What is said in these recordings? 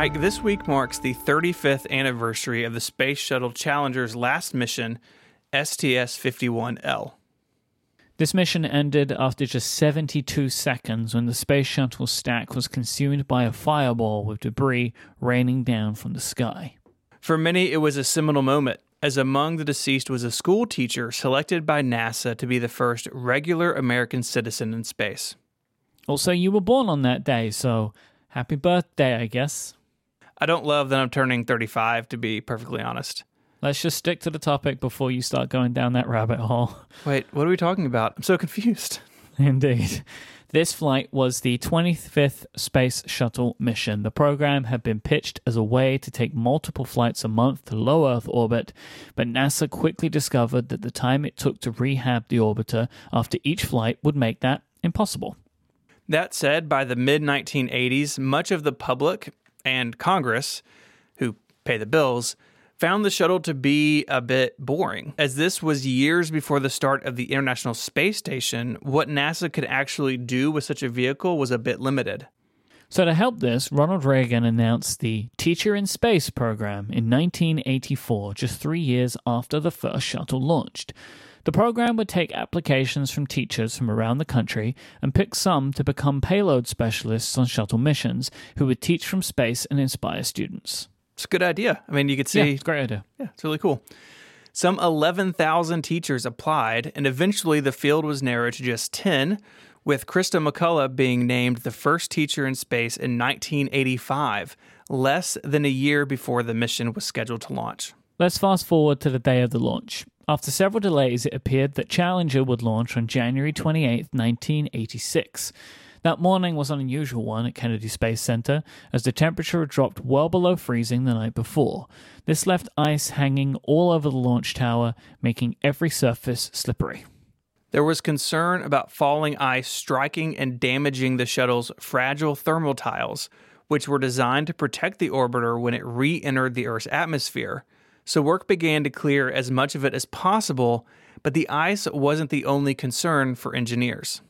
Mike, this week marks the 35th anniversary of the Space Shuttle Challenger's last mission, STS 51L. This mission ended after just 72 seconds when the space shuttle stack was consumed by a fireball with debris raining down from the sky. For many, it was a seminal moment, as among the deceased was a school teacher selected by NASA to be the first regular American citizen in space. Also, you were born on that day, so happy birthday, I guess. I don't love that I'm turning 35, to be perfectly honest. Let's just stick to the topic before you start going down that rabbit hole. Wait, what are we talking about? I'm so confused. Indeed. This flight was the 25th Space Shuttle mission. The program had been pitched as a way to take multiple flights a month to low Earth orbit, but NASA quickly discovered that the time it took to rehab the orbiter after each flight would make that impossible. That said, by the mid 1980s, much of the public and Congress, who pay the bills, found the shuttle to be a bit boring. As this was years before the start of the International Space Station, what NASA could actually do with such a vehicle was a bit limited. So, to help this, Ronald Reagan announced the Teacher in Space program in 1984, just three years after the first shuttle launched. The program would take applications from teachers from around the country and pick some to become payload specialists on shuttle missions who would teach from space and inspire students. It's a good idea. I mean, you could see. Yeah, it's a great idea. Yeah, it's really cool. Some 11,000 teachers applied, and eventually the field was narrowed to just 10, with Christa McAuliffe being named the first teacher in space in 1985, less than a year before the mission was scheduled to launch. Let's fast forward to the day of the launch. After several delays, it appeared that Challenger would launch on January 28, 1986. That morning was an unusual one at Kennedy Space Center, as the temperature had dropped well below freezing the night before. This left ice hanging all over the launch tower, making every surface slippery. There was concern about falling ice striking and damaging the shuttle's fragile thermal tiles, which were designed to protect the orbiter when it re entered the Earth's atmosphere. So work began to clear as much of it as possible, but the ice wasn't the only concern for engineers.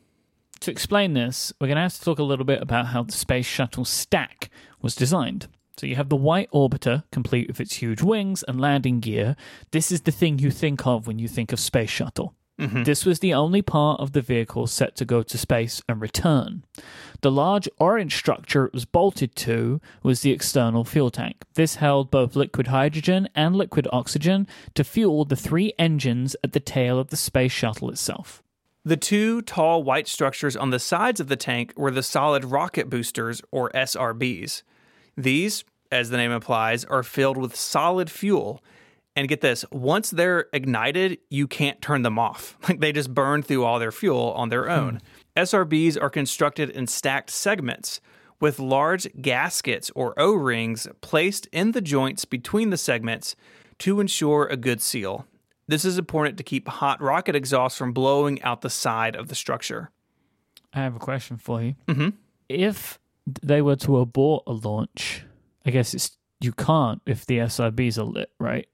To explain this, we're going to have to talk a little bit about how the Space Shuttle stack was designed. So you have the white orbiter, complete with its huge wings and landing gear. This is the thing you think of when you think of Space Shuttle. Mm-hmm. This was the only part of the vehicle set to go to space and return. The large orange structure it was bolted to was the external fuel tank. This held both liquid hydrogen and liquid oxygen to fuel the three engines at the tail of the space shuttle itself. The two tall white structures on the sides of the tank were the solid rocket boosters, or SRBs. These, as the name implies, are filled with solid fuel. And get this, once they're ignited, you can't turn them off. Like they just burn through all their fuel on their own. SRBs are constructed in stacked segments with large gaskets or O rings placed in the joints between the segments to ensure a good seal. This is important to keep hot rocket exhaust from blowing out the side of the structure. I have a question for you. Mhm. If they were to abort a launch, I guess it's you can't if the SRBs are lit, right?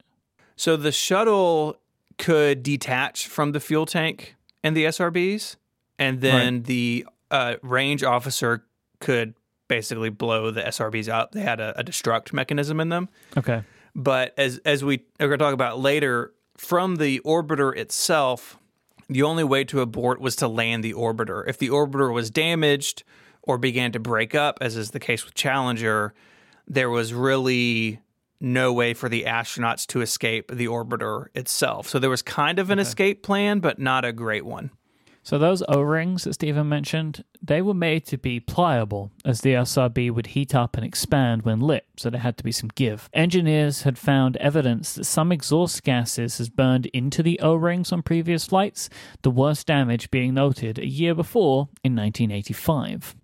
So the shuttle could detach from the fuel tank and the SRBs, and then the uh, range officer could basically blow the SRBs up. They had a, a destruct mechanism in them. Okay. But as as we are going to talk about later, from the orbiter itself, the only way to abort was to land the orbiter. If the orbiter was damaged or began to break up, as is the case with Challenger, there was really no way for the astronauts to escape the orbiter itself. So there was kind of an escape plan, but not a great one. So those O-rings that Stephen mentioned, they were made to be pliable, as the SRB would heat up and expand when lit, so there had to be some give. Engineers had found evidence that some exhaust gases has burned into the O-rings on previous flights, the worst damage being noted a year before in 1985.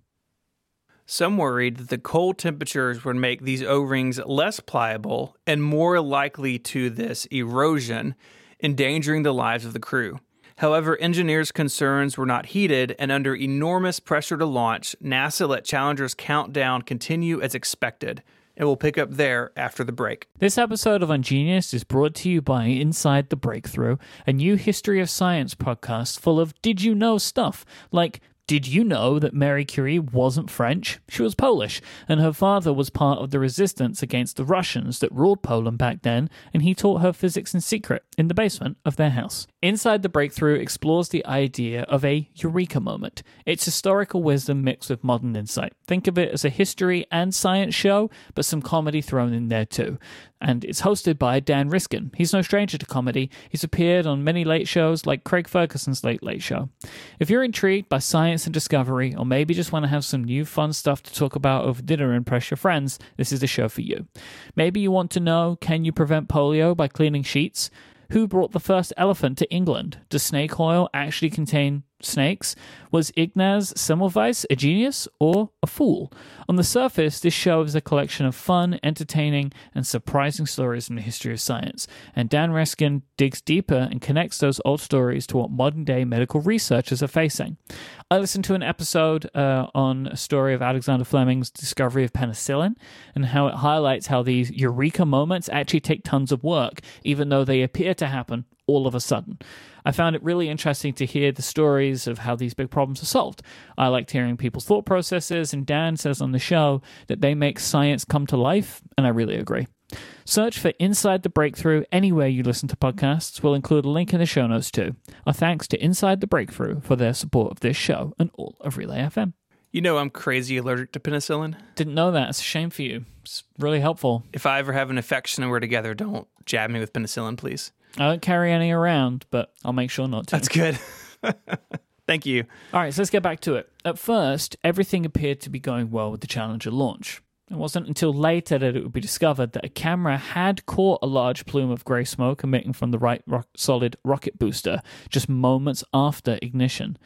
Some worried that the cold temperatures would make these O rings less pliable and more likely to this erosion, endangering the lives of the crew. However, engineers' concerns were not heeded, and under enormous pressure to launch, NASA let Challenger's countdown continue as expected. And we'll pick up there after the break. This episode of Ungeniused is brought to you by Inside the Breakthrough, a new history of science podcast full of did you know stuff like Did you know that Marie Curie wasn't French? She was Polish, and her father was part of the resistance against the Russians that ruled Poland back then, and he taught her physics in secret in the basement of their house. Inside the Breakthrough explores the idea of a eureka moment. It's historical wisdom mixed with modern insight. Think of it as a history and science show, but some comedy thrown in there too and it's hosted by Dan Riskin. He's no stranger to comedy. He's appeared on many late shows like Craig Ferguson's Late Late Show. If you're intrigued by science and discovery, or maybe just want to have some new fun stuff to talk about over dinner and impress your friends, this is the show for you. Maybe you want to know can you prevent polio by cleaning sheets? Who brought the first elephant to England? Does snake oil actually contain snakes? Was Ignaz Semmelweis a genius or a fool? On the surface, this show is a collection of fun, entertaining, and surprising stories from the history of science, and Dan Riskin digs deeper and connects those old stories to what modern day medical researchers are facing. I listened to an episode uh, on a story of Alexander Fleming's discovery of penicillin and how it highlights how these eureka moments actually take tons of work, even though they appear to happen all of a sudden. I found it really interesting to hear the stories of how these big problems are solved. I liked hearing people's thought processes, and Dan says on the show that they make science come to life, and I really agree. Search for Inside the Breakthrough anywhere you listen to podcasts. We'll include a link in the show notes too. Our thanks to Inside the Breakthrough for their support of this show and all of Relay FM. You know, I'm crazy allergic to penicillin. Didn't know that. It's a shame for you. It's really helpful. If I ever have an infection and we're together, don't jab me with penicillin, please. I don't carry any around, but I'll make sure not to. That's good. Thank you. All right, so let's get back to it. At first, everything appeared to be going well with the Challenger launch. It wasn't until later that it would be discovered that a camera had caught a large plume of grey smoke emitting from the right rock- solid rocket booster just moments after ignition.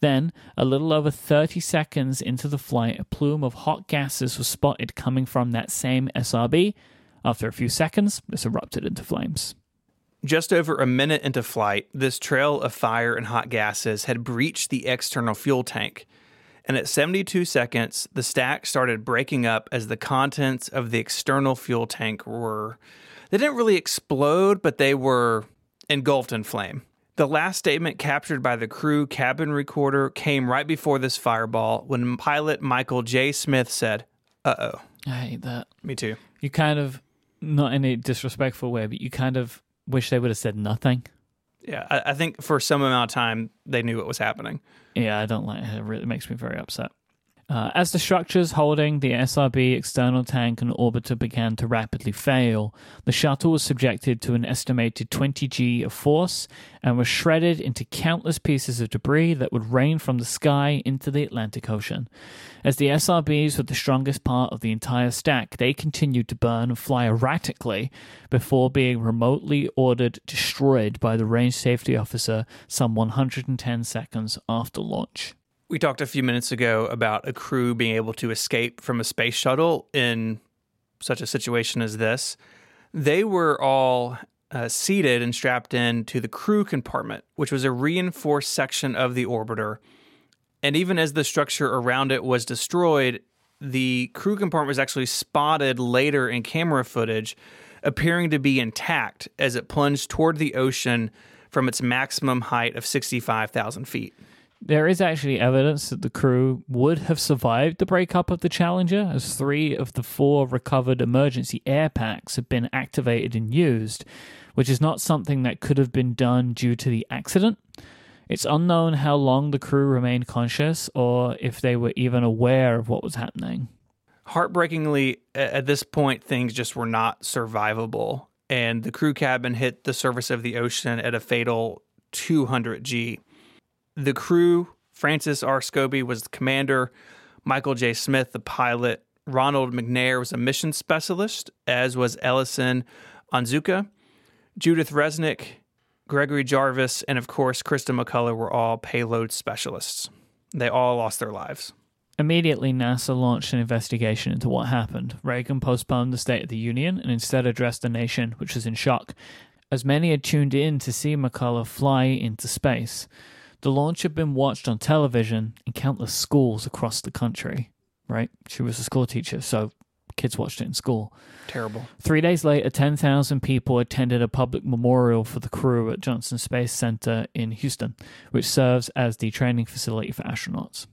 Then, a little over 30 seconds into the flight, a plume of hot gases was spotted coming from that same SRB. After a few seconds, this erupted into flames. Just over a minute into flight, this trail of fire and hot gases had breached the external fuel tank. And at 72 seconds, the stack started breaking up as the contents of the external fuel tank were. They didn't really explode, but they were engulfed in flame. The last statement captured by the crew cabin recorder came right before this fireball when pilot Michael J. Smith said, Uh oh. I hate that. Me too. You kind of, not in a disrespectful way, but you kind of wish they would have said nothing. Yeah, I, I think for some amount of time they knew what was happening. Yeah, I don't like it. It really makes me very upset. Uh, as the structures holding the SRB external tank and orbiter began to rapidly fail, the shuttle was subjected to an estimated 20 G of force and was shredded into countless pieces of debris that would rain from the sky into the Atlantic Ocean. As the SRBs were the strongest part of the entire stack, they continued to burn and fly erratically before being remotely ordered destroyed by the range safety officer some 110 seconds after launch. We talked a few minutes ago about a crew being able to escape from a space shuttle in such a situation as this. They were all uh, seated and strapped in to the crew compartment, which was a reinforced section of the orbiter. And even as the structure around it was destroyed, the crew compartment was actually spotted later in camera footage, appearing to be intact as it plunged toward the ocean from its maximum height of 65,000 feet. There is actually evidence that the crew would have survived the breakup of the Challenger, as three of the four recovered emergency air packs have been activated and used, which is not something that could have been done due to the accident. It's unknown how long the crew remained conscious or if they were even aware of what was happening. Heartbreakingly, at this point, things just were not survivable, and the crew cabin hit the surface of the ocean at a fatal 200 G. The crew, Francis R. Scobee was the commander, Michael J. Smith, the pilot, Ronald McNair was a mission specialist, as was Ellison Onzuka, Judith Resnik, Gregory Jarvis, and of course, Christa McAuliffe were all payload specialists. They all lost their lives. Immediately, NASA launched an investigation into what happened. Reagan postponed the State of the Union and instead addressed the nation, which was in shock, as many had tuned in to see McAuliffe fly into space. The launch had been watched on television in countless schools across the country, right? She was a school teacher, so kids watched it in school. Terrible. Three days later, 10,000 people attended a public memorial for the crew at Johnson Space Center in Houston, which serves as the training facility for astronauts.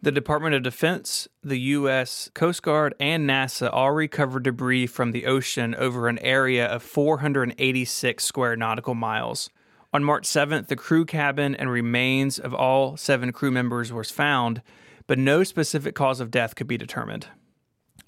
The Department of Defense, the U.S. Coast Guard, and NASA all recovered debris from the ocean over an area of 486 square nautical miles. On March 7th, the crew cabin and remains of all seven crew members was found, but no specific cause of death could be determined.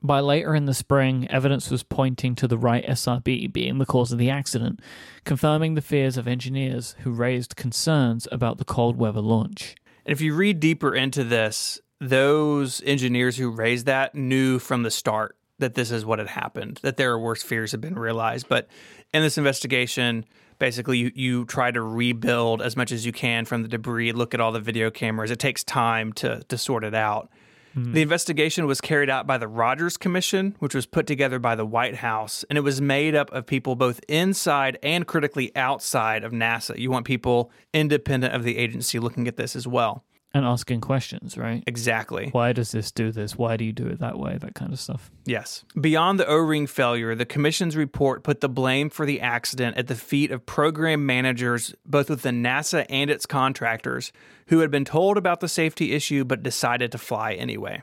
By later in the spring, evidence was pointing to the right SRB being the cause of the accident, confirming the fears of engineers who raised concerns about the cold weather launch. And if you read deeper into this, those engineers who raised that knew from the start that this is what had happened, that their worst fears had been realized. But in this investigation, basically you, you try to rebuild as much as you can from the debris, look at all the video cameras. It takes time to to sort it out. Mm-hmm. The investigation was carried out by the Rogers Commission, which was put together by the White House, and it was made up of people both inside and critically outside of NASA. You want people independent of the agency looking at this as well and asking questions, right? Exactly. Why does this do this? Why do you do it that way? That kind of stuff. Yes. Beyond the O ring failure, the Commission's report put the blame for the accident at the feet of program managers, both within NASA and its contractors, who had been told about the safety issue but decided to fly anyway.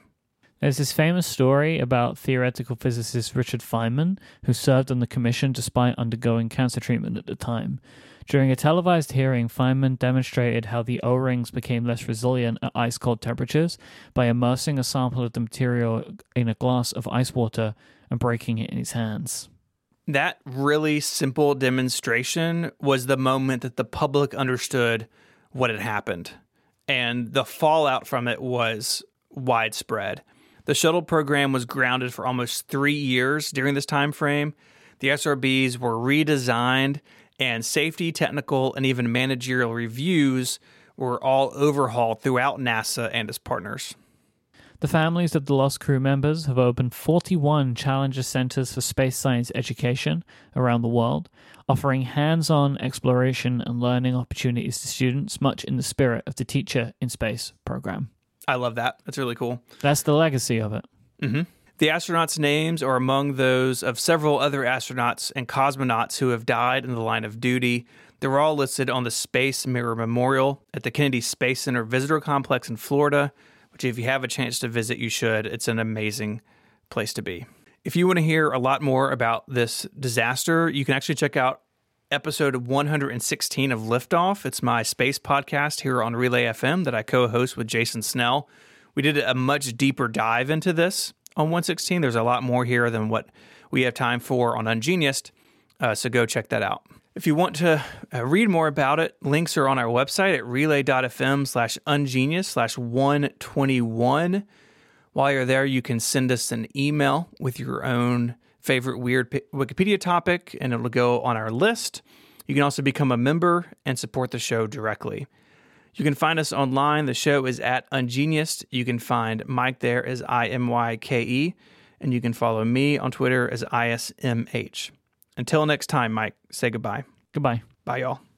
There's this famous story about theoretical physicist Richard Feynman, who served on the commission despite undergoing cancer treatment at the time. During a televised hearing, Feynman demonstrated how the O rings became less resilient at ice cold temperatures by immersing a sample of the material in a glass of ice water and breaking it in his hands. That really simple demonstration was the moment that the public understood what had happened. And the fallout from it was widespread. The shuttle program was grounded for almost three years during this time frame. The SRBs were redesigned and safety, technical, and even managerial reviews were all overhauled throughout NASA and its partners. The families of the lost crew members have opened 41 Challenger Centers for Space Science Education around the world, offering hands on exploration and learning opportunities to students, much in the spirit of the Teacher in Space program. I love that. That's really cool. That's the legacy of it. Mm-hmm. The astronauts' names are among those of several other astronauts and cosmonauts who have died in the line of duty. They're all listed on the Space Mirror Memorial at the Kennedy Space Center Visitor Complex in Florida, which, if you have a chance to visit, you should. It's an amazing place to be. If you want to hear a lot more about this disaster, you can actually check out episode 116 of Liftoff. It's my space podcast here on Relay FM that I co host with Jason Snell. We did a much deeper dive into this on 116. There's a lot more here than what we have time for on Ungeniused, uh, so go check that out. If you want to uh, read more about it, links are on our website at relay.fm slash ungenius slash 121. While you're there, you can send us an email with your own favorite weird Wikipedia topic, and it'll go on our list. You can also become a member and support the show directly. You can find us online. The show is at Ungeniused. You can find Mike there as I M Y K E, and you can follow me on Twitter as ISMH. Until next time, Mike, say goodbye. Goodbye. Bye, y'all.